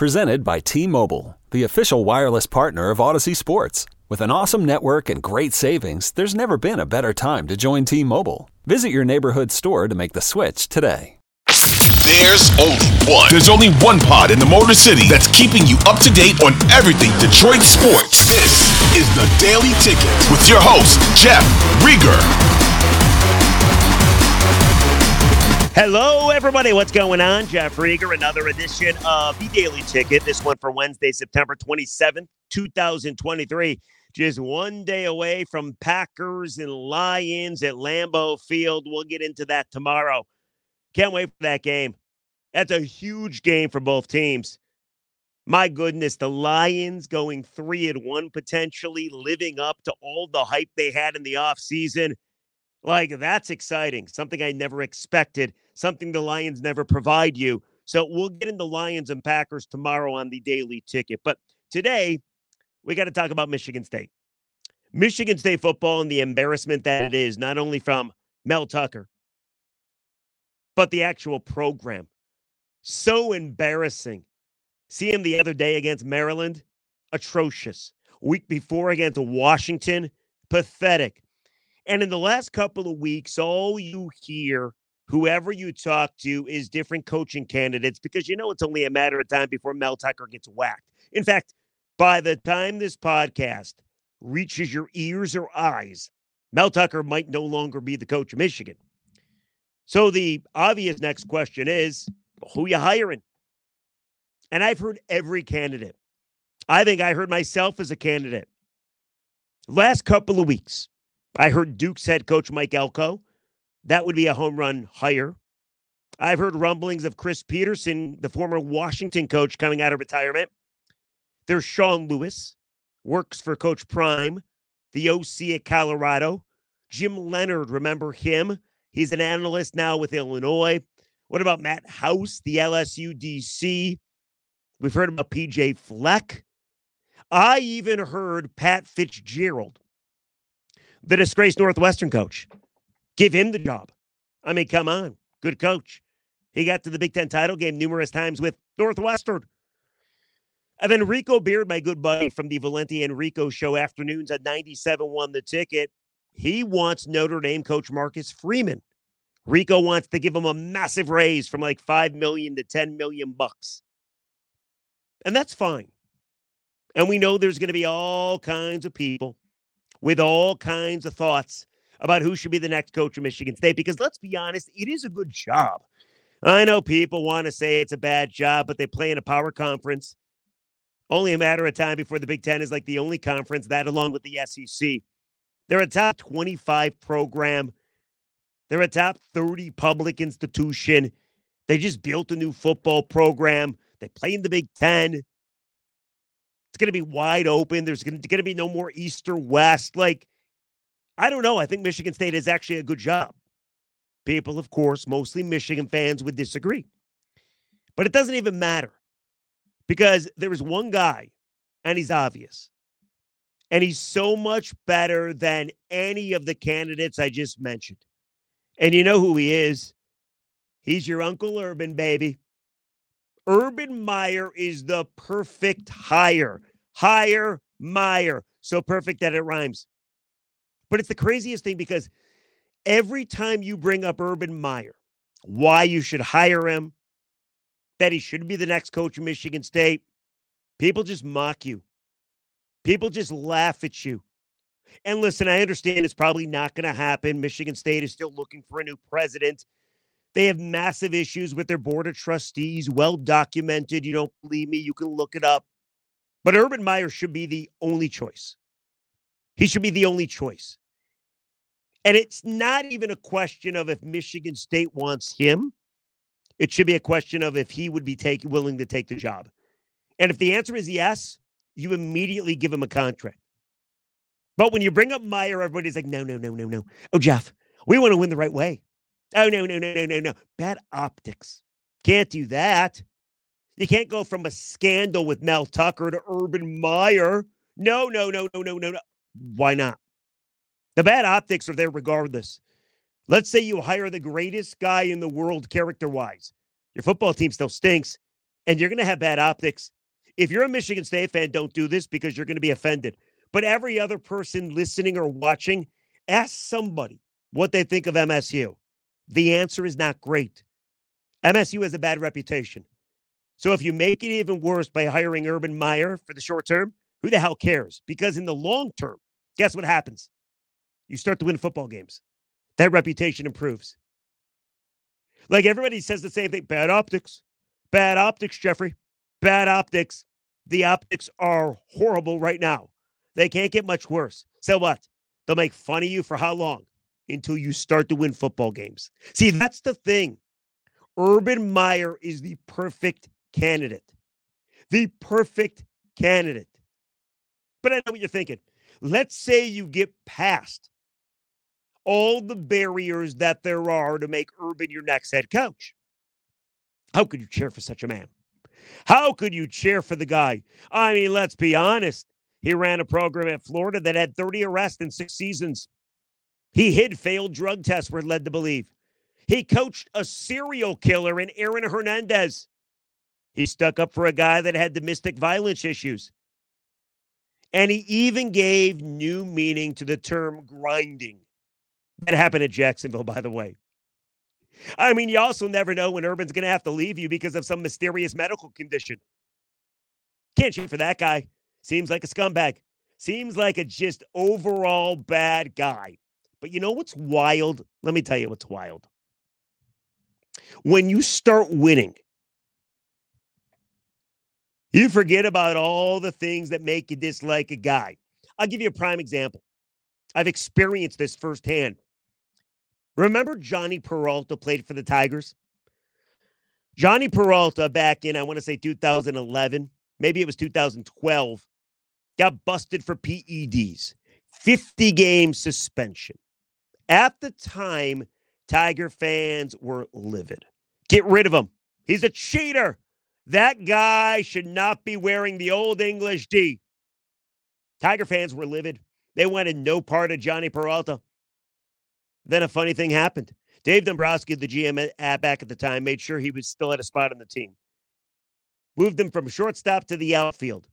Presented by T-Mobile, the official wireless partner of Audacy Sports. With an awesome network and great savings, there's never been a better time to join T-Mobile. Visit your neighborhood store to make the switch today. There's only one. There's only one pod in the Motor City that's keeping you up to date on everything Detroit sports. This is the Daily Ticket with your host, Jeff Riger. Hello, everybody. What's going on? Jeff Riger, another edition of the Daily Ticket. This one for Wednesday, September 27th, 2023. Just one day away from Packers and Lions at Lambeau Field. We'll get into that tomorrow. Can't wait for that game. That's a huge game for both teams. My goodness, the Lions going three and one, potentially living up to all the hype they had in the offseason. Like, that's exciting. Something I never expected, something the Lions never provide you. So we'll get into Lions and Packers tomorrow on the daily ticket. But today, we got to talk about Michigan State. Michigan State football and the embarrassment that it is, not only from Mel Tucker, but the actual program. So embarrassing. See him the other day against Maryland? Atrocious. Week before against Washington? Pathetic. And in the last couple of weeks, all you hear, whoever you talk to, is different coaching candidates because you know it's only a matter of time before Mel Tucker gets whacked. In fact, by the time this podcast reaches your ears or eyes, Mel Tucker might no longer be the coach of Michigan. So the obvious next question is who you hiring? And I've heard every candidate. I think I heard myself as a candidate. Last couple of weeks, I heard Duke's head coach Mike Elko. That would be a home run hire. I've heard rumblings of Chris Petersen, the former Washington coach, coming out of retirement. There's Sean Lewis, works for Coach Prime, the OC at Colorado. Jim Leonhard, remember him? He's an analyst now with Illinois. What about Matt House, the LSU DC? We've heard about PJ Fleck. I even heard Pat Fitzgerald, the disgraced Northwestern coach, give him the job. I mean, come on, good coach. He got to the Big Ten title game numerous times with Northwestern. And then Rico Beard, my good buddy from the Valenti and Rico show afternoons at 97 won the ticket. He wants Notre Dame coach Marcus Freeman. Rico wants to give him a massive raise from like 5 million to 10 million bucks. And that's fine. And we know there's going to be all kinds of people with all kinds of thoughts about who should be the next coach of Michigan State because let's be honest, it is a good job. I know people want to say it's a bad job, but they play in a power conference. Only a matter of time before the Big Ten is like the only conference that, along with the SEC, they're a top 25 program. They're a top 30 public institution. They just built a new football program. They play in the Big Ten. It's going to be wide open. There's going to be no more East or West. Like, I don't know. I think Michigan State is actually a good job. People, of course, mostly Michigan fans would disagree. But it doesn't even matter because there is one guy, and he's obvious. And he's so much better than any of the candidates I just mentioned. And you know who he is? He's your Uncle Urban, baby. Urban Meyer is the perfect hire. Hire Meyer. So perfect that it rhymes. But it's the craziest thing because every time you bring up Urban Meyer, why you should hire him, that he shouldn't be the next coach of Michigan State, People just mock you. People just laugh at you. And listen, I understand it's probably not going to happen. Michigan State is still looking for a new president. They have massive issues with their board of trustees, well documented. You don't believe me? You can look it up. But Urban Meyer should be the only choice. He should be the only choice. And it's not even a question of if Michigan State wants him. It should be a question of if he would be take, willing to take the job. And if the answer is yes, you immediately give him a contract. But when you bring up Meyer, everybody's like, no, no, no, no, no. Oh, Jeff, we want to win the right way. Oh, no, no, no, no, no, no. Bad optics. Can't do that. You can't go from a scandal with Mel Tucker to Urban Meyer. No, no, no, no, no, no, no. Why not? The bad optics are there regardless. Let's say you hire the greatest guy in the world character wise. Your football team still stinks, and you're going to have bad optics. If you're a Michigan State fan, don't do this because you're going to be offended. But every other person listening or watching, ask somebody what they think of MSU. The answer is not great. MSU has a bad reputation. So if you make it even worse by hiring Urban Meyer for the short term, who the hell cares? Because in the long term, guess what happens? You start to win football games. That reputation improves. Like everybody says the same thing bad optics. Bad optics, Jeffrey. Bad optics. The optics are horrible right now. They can't get much worse. So what? They'll make fun of you for how long? Until you start to win football games. See, that's the thing. Urban Meyer is the perfect candidate. The perfect candidate. But I know what you're thinking. Let's say you get past all the barriers that there are to make Urban your next head coach. How could you cheer for such a man? How could you cheer for the guy? I mean, let's be honest. He ran a program at Florida that had 30 arrests in six seasons. He hid failed drug tests, we're led to believe. He coached a serial killer in Aaron Hernandez. He stuck up for a guy that had domestic violence issues. And he even gave new meaning to the term grinding. That happened at Jacksonville, by the way. I mean, you also never know when Urban's going to have to leave you because of some mysterious medical condition. Can't shoot for that guy. Seems like a scumbag. Seems like a just overall bad guy. But you know what's wild? Let me tell you what's wild. When you start winning, you forget about all the things that make you dislike a guy. I'll give you a prime example. I've experienced this firsthand. Remember Jhonny Peralta played for the Tigers? Jhonny Peralta back in, I want to say 2011, maybe it was 2012, got busted for PEDs, 50 game suspension. At the time, Tiger fans were livid. Get rid of him. He's a cheater. That guy should not be wearing the old English D. Tiger fans were livid. They wanted no part of Jhonny Peralta. Then a funny thing happened. Dave Dombrowski, the GM at, back at the time, made sure he was still at a spot on the team. Moved him from shortstop to the outfield.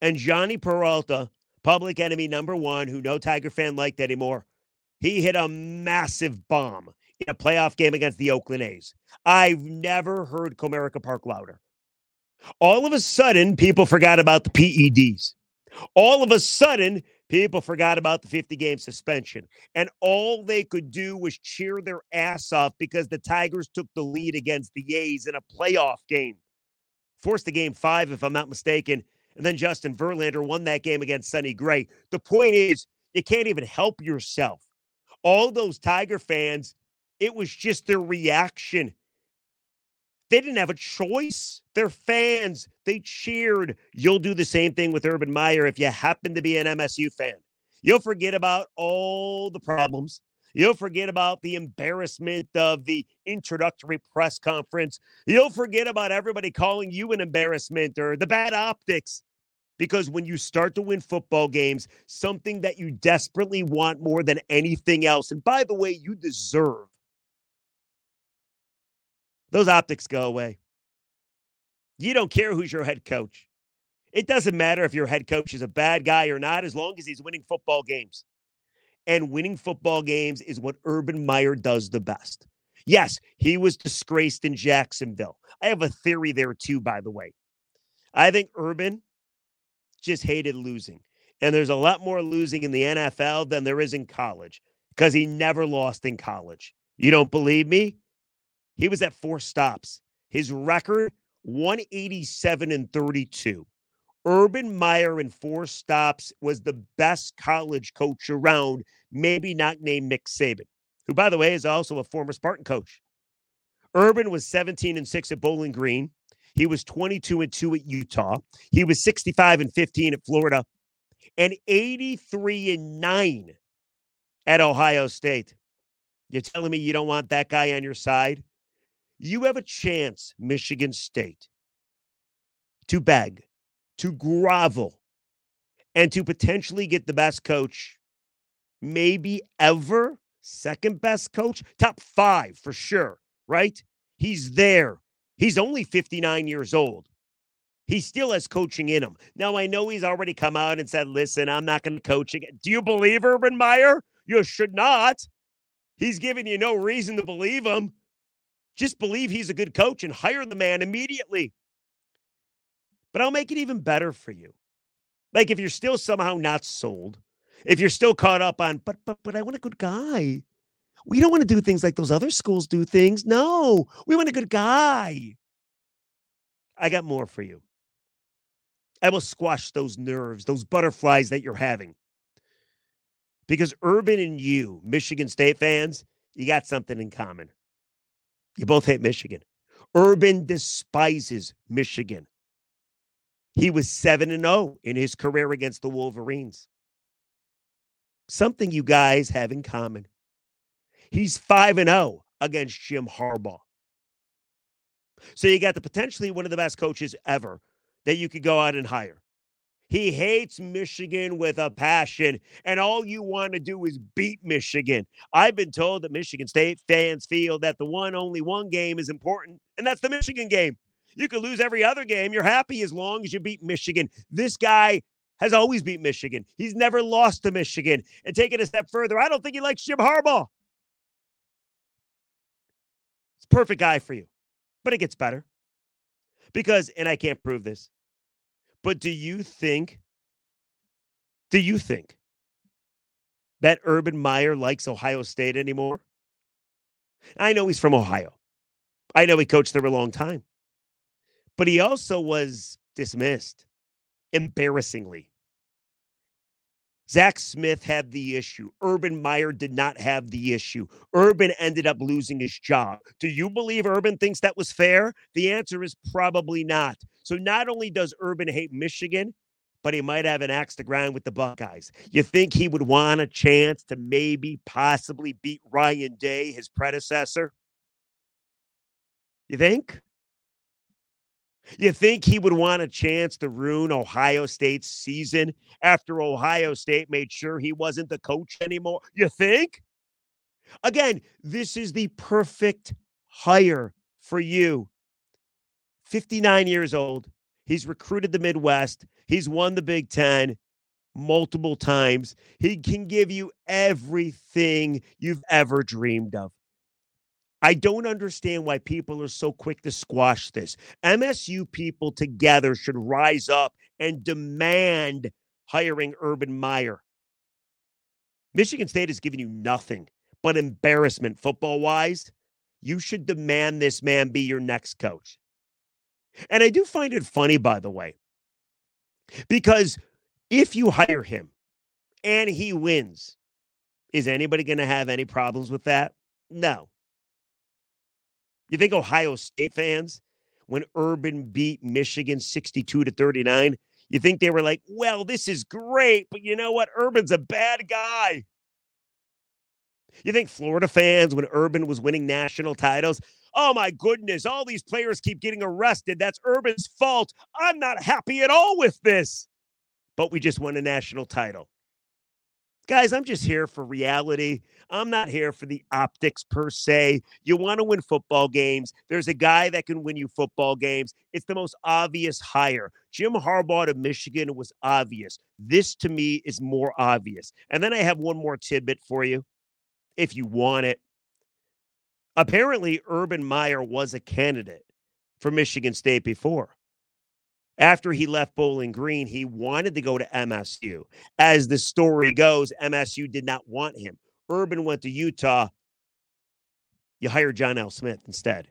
And Jhonny Peralta, public enemy number one, who no Tiger fan liked anymore, he hit a massive bomb in a playoff game against the Oakland A's. I've never heard Comerica Park louder. All of a sudden, people forgot about the PEDs. All of a sudden, people forgot about the 50 game suspension. And all they could do was cheer their ass off because the Tigers took the lead against the A's in a playoff game. Forced the game five, if I'm not mistaken. And then Justin Verlander won that game against Sonny Gray. The point is, you can't even help yourself. All those Tiger fans, it was just their reaction. They didn't have a choice. They're fans. They cheered. You'll do the same thing with Urban Meyer if you happen to be an MSU fan. You'll forget about all the problems. You'll forget about the embarrassment of the introductory press conference. You'll forget about everybody calling you an embarrassment or the bad optics. Because when you start to win football games, something that you desperately want more than anything else, and by the way, you deserve, those optics go away. You don't care who's your head coach. It doesn't matter if your head coach is a bad guy or not, as long as he's winning football games. And winning football games is what Urban Meyer does the best. Yes, he was disgraced in Jacksonville. I have a theory there too, by the way. I think Urban just hated losing. And there's a lot more losing in the NFL than there is in college because he never lost in college. You don't believe me? He was at four stops. His record 187 and 32. Urban Meyer in four stops was the best college coach around, maybe not named Nick Saban, who, by the way, is also a former Spartan coach. Urban was 17 and 6 at Bowling Green. He was 22 and 2 at Utah. He was 65 and 15 at Florida and 83 and 9 at Ohio State. You're telling me you don't want that guy on your side? You have a chance, Michigan State, to beg, to grovel, and to potentially get the best coach, maybe ever, second best coach, top five for sure, right? He's there. He's only 59 years old. He still has coaching in him. Now, I know he's already come out and said, listen, I'm not going to coach again. Do you believe Urban Meyer? You should not. He's giving you no reason to believe him. Just believe he's a good coach and hire the man immediately. But I'll make it even better for you. Like if you're still somehow not sold, if you're still caught up on, but but but I want a good guy. We don't want to do things like those other schools do things. No, we want a good guy. I got more for you. I will squash those nerves, those butterflies that you're having. Because Urban and you, Michigan State fans, you got something in common. You both hate Michigan. Urban despises Michigan. He was 7 and 0 in his career against the Wolverines. Something you guys have in common. He's 5 and 0 against Jim Harbaugh. So you got the potentially one of the best coaches ever that you could go out and hire. He hates Michigan with a passion, and all you want to do is beat Michigan. I've been told that Michigan State fans feel that the one, only one game is important, and that's the Michigan game. You could lose every other game. You're happy as long as you beat Michigan. This guy has always beat Michigan. He's never lost to Michigan. And take it a step further, I don't think he likes Jim Harbaugh. It's perfect guy for you, but it gets better. Because, and I can't prove this, but do you think, do you think that Urban Meyer likes Ohio State anymore? I know he's from Ohio. I know he coached there a long time. But he also was dismissed embarrassingly. Zach Smith had the issue. Urban Meyer did not have the issue. Urban ended up losing his job. Do you believe Urban thinks that was fair? The answer is probably not. So not only does Urban hate Michigan, but he might have an axe to grind with the Buckeyes. You think he would want a chance to maybe possibly beat Ryan Day, his predecessor? You think? You think he would want a chance to ruin Ohio State's season after Ohio State made sure he wasn't the coach anymore? You think? Again, this is the perfect hire for you. 59 years old. He's recruited the Midwest. He's won the Big Ten multiple times. He can give you everything you've ever dreamed of. I don't understand why people are so quick to squash this. MSU people together should rise up and demand hiring Urban Meyer. Michigan State has given you nothing but embarrassment football wise. You should demand this man be your next coach. And I do find it funny, by the way, because if you hire him and he wins, is anybody going to have any problems with that? No. You think Ohio State fans, when Urban beat Michigan 62 to 39, you think they were like, well, this is great, but you know what? Urban's a bad guy. You think Florida fans, when Urban was winning national titles, oh my goodness, all these players keep getting arrested. That's Urban's fault. I'm not happy at all with this. But we just won a national title. Guys, I'm just here for reality. I'm not here for the optics per se. You want to win football games. There's a guy that can win you football games. It's the most obvious hire. Jim Harbaugh to Michigan was obvious. This to me is more obvious. And then I have one more tidbit for you if you want it. Apparently, Urban Meyer was a candidate for Michigan State before. After he left Bowling Green, he wanted to go to MSU. As the story goes, MSU did not want him. Urban went to Utah. You hired John L. Smith instead.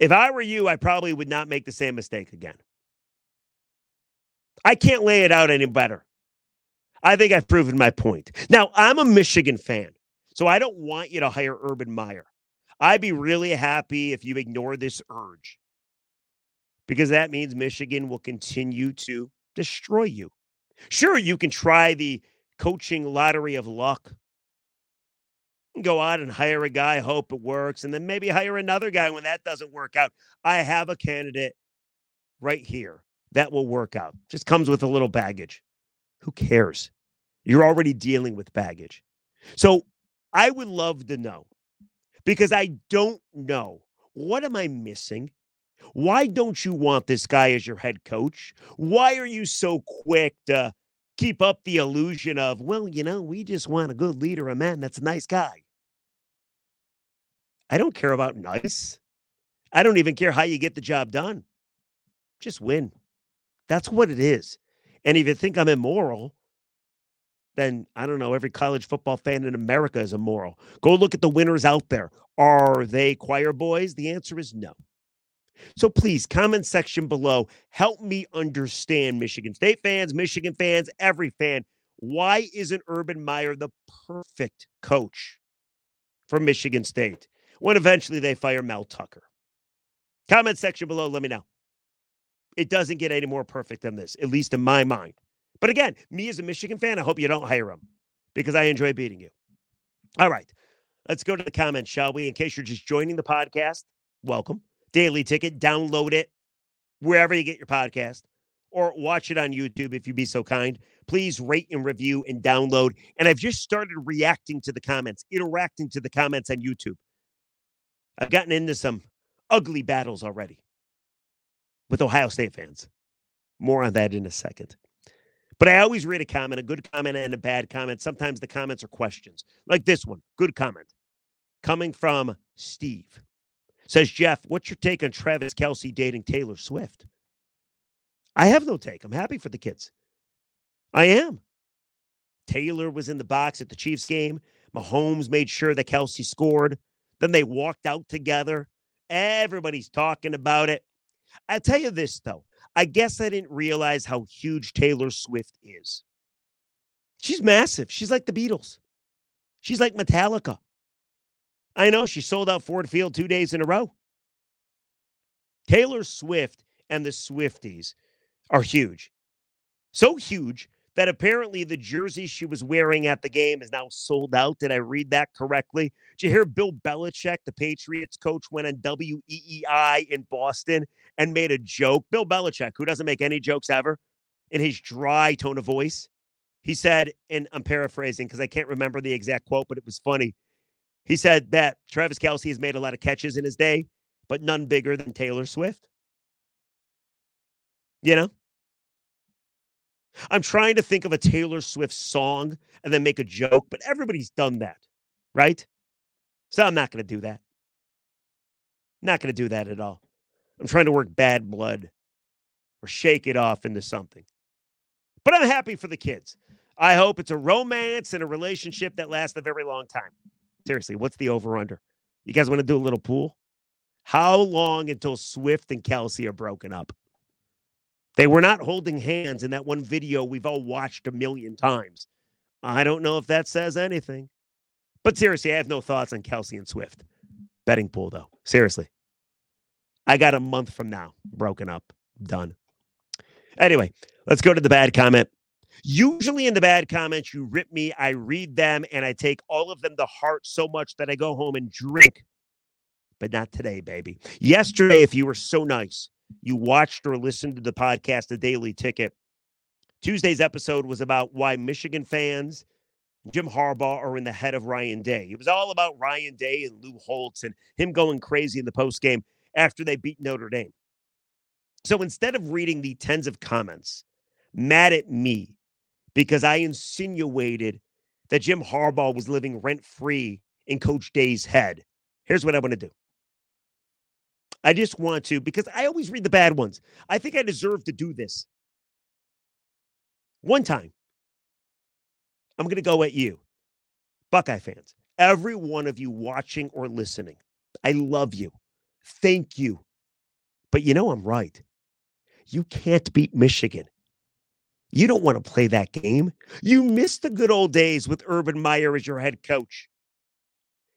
If I were you, I probably would not make the same mistake again. I can't lay it out any better. I think I've proven my point. Now, I'm a Michigan fan, so I don't want you to hire Urban Meyer. I'd be really happy if you ignore this urge because that means Michigan will continue to destroy you. Sure, you can try the coaching lottery of luck. Go out and hire a guy, hope it works, and then maybe hire another guy when that doesn't work out. I have a candidate right here that will work out. Just comes with a little baggage. Who cares? You're already dealing with baggage. So I would love to know because I don't know. What am I missing? Why don't you want this guy as your head coach? Why are you so quick to keep up the illusion of, well, you know, we just want a good leader, a man that's a nice guy? I don't care about nice. I don't even care how you get the job done. Just win. That's what it is. And if you think I'm immoral, then I don't know, every college football fan in America is immoral. Go look at the winners out there. Are they choir boys? The answer is no. So please, comment section below, help me understand Michigan State fans, Michigan fans, every fan. Why isn't Urban Meyer the perfect coach for Michigan State when eventually they fire Mel Tucker? Comment section below, let me know. It doesn't get any more perfect than this, at least in my mind. But again, me as a Michigan fan, I hope you don't hire him because I enjoy beating you. All right, let's go to the comments, shall we? In case you're just joining the podcast, welcome. Daily Ticket, download it wherever you get your podcast or watch it on YouTube if you'd be so kind. Please rate and review and download. And I've just started reacting to the comments, interacting to the comments on YouTube. I've gotten into some ugly battles already with Ohio State fans. More on that in a second. But I always read a comment, a good comment and a bad comment. Sometimes the comments are questions, like this one. Good comment coming from Steve. Says Jeff, what's your take on Travis Kelce dating Taylor Swift? I have no take. I'm happy for the kids. I am. Taylor was in the box at the Chiefs game. Mahomes made sure that Kelce scored. Then they walked out together. Everybody's talking about it. I'll tell you this, though. I guess I didn't realize how huge Taylor Swift is. She's massive. She's like the Beatles. She's like Metallica. I know she sold out Ford Field two days in a row. Taylor Swift and the Swifties are huge. So huge that apparently the jersey she was wearing at the game is now sold out. Did I read that correctly? Did you hear Bill Belichick, the Patriots coach, went on WEEI in Boston and made a joke? Bill Belichick, who doesn't make any jokes ever, in his dry tone of voice, he said, and I'm paraphrasing because I can't remember the exact quote, but it was funny. He said that Travis Kelce has made a lot of catches in his day, but none bigger than Taylor Swift. You know? I'm trying to think of a Taylor Swift song and then make a joke, but everybody's done that, right? So I'm not going to do that. Not going to do that at all. I'm trying to work bad blood or shake it off into something. But I'm happy for the kids. I hope it's a romance and a relationship that lasts a very long time. Seriously, what's the over under? You guys want to do a little pool? How long until Swift and Kelce are broken up? They were not holding hands in that one video we've all watched a million times. I don't know if that says anything. But seriously, I have no thoughts on Kelce and Swift. Betting pool, though. Seriously. I got a month from now broken up. Done. Anyway, let's go to the bad comment. Usually in the bad comments, you rip me, I read them, and I take all of them to heart so much that I go home and drink. But not today, baby. Yesterday, if you were so nice, you watched or listened to the podcast, The Daily Ticket. Tuesday's episode was about why Michigan fans, Jim Harbaugh, are in the head of Ryan Day. It was all about Ryan Day and Lou Holtz and him going crazy in the post game after they beat Notre Dame. So instead of reading the tens of comments mad at me because I insinuated that Jim Harbaugh was living rent free in Coach Day's head, here's what I want to do I just want to because I always read the bad ones. I think I deserve to do this. One time, I'm going to go at you, Buckeye fans, every one of you watching or listening. I love you. Thank you. But you know I'm right. You can't beat Michigan. You don't want to play that game. You miss the good old days with Urban Meyer as your head coach.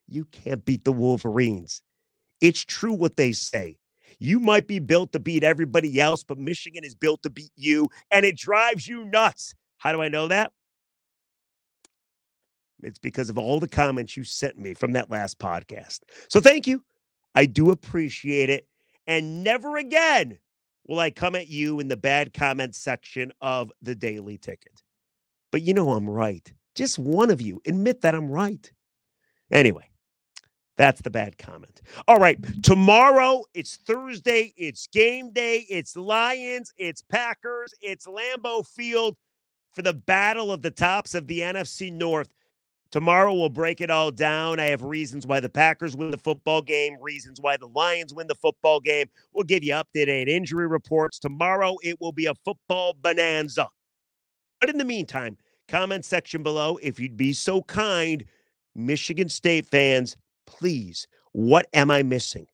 You can't beat the Wolverines. It's true what they say. You might be built to beat everybody else, but Michigan is built to beat you, and it drives you nuts. How do I know that? It's because of all the comments you sent me from that last podcast. So thank you. I do appreciate it. And never again will I come at you in the bad comment section of the daily ticket. But you know I'm right. Just one of you admit that I'm right. Anyway, that's the bad comment. All right. Tomorrow, it's Thursday. It's game day. It's Lions. It's Packers. It's Lambeau Field for the battle of the tops of the NFC North. Tomorrow we'll break it all down. I have reasons why the Packers win the football game, reasons why the Lions win the football game. We'll give you updated injury reports. Tomorrow it will be a football bonanza. But in the meantime, comment section below if you'd be so kind, Michigan State fans, please, what am I missing?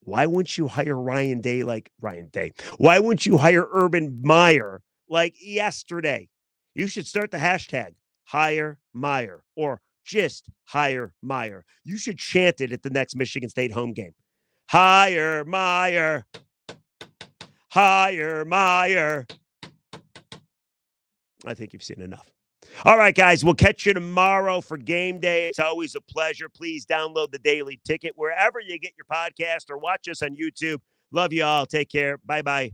Why wouldn't you hire Ryan Day like Ryan Day? Why wouldn't you hire Urban Meyer like yesterday? You should start the hashtag hire Meyer or just hire Meyer. You should chant it at the next Michigan State home game. Hire Meyer. Hire Meyer. I think you've seen enough. All right, guys, we'll catch you tomorrow for game day. It's always a pleasure. Please download the daily ticket wherever you get your podcast or watch us on YouTube. Love you all. Take care. Bye bye.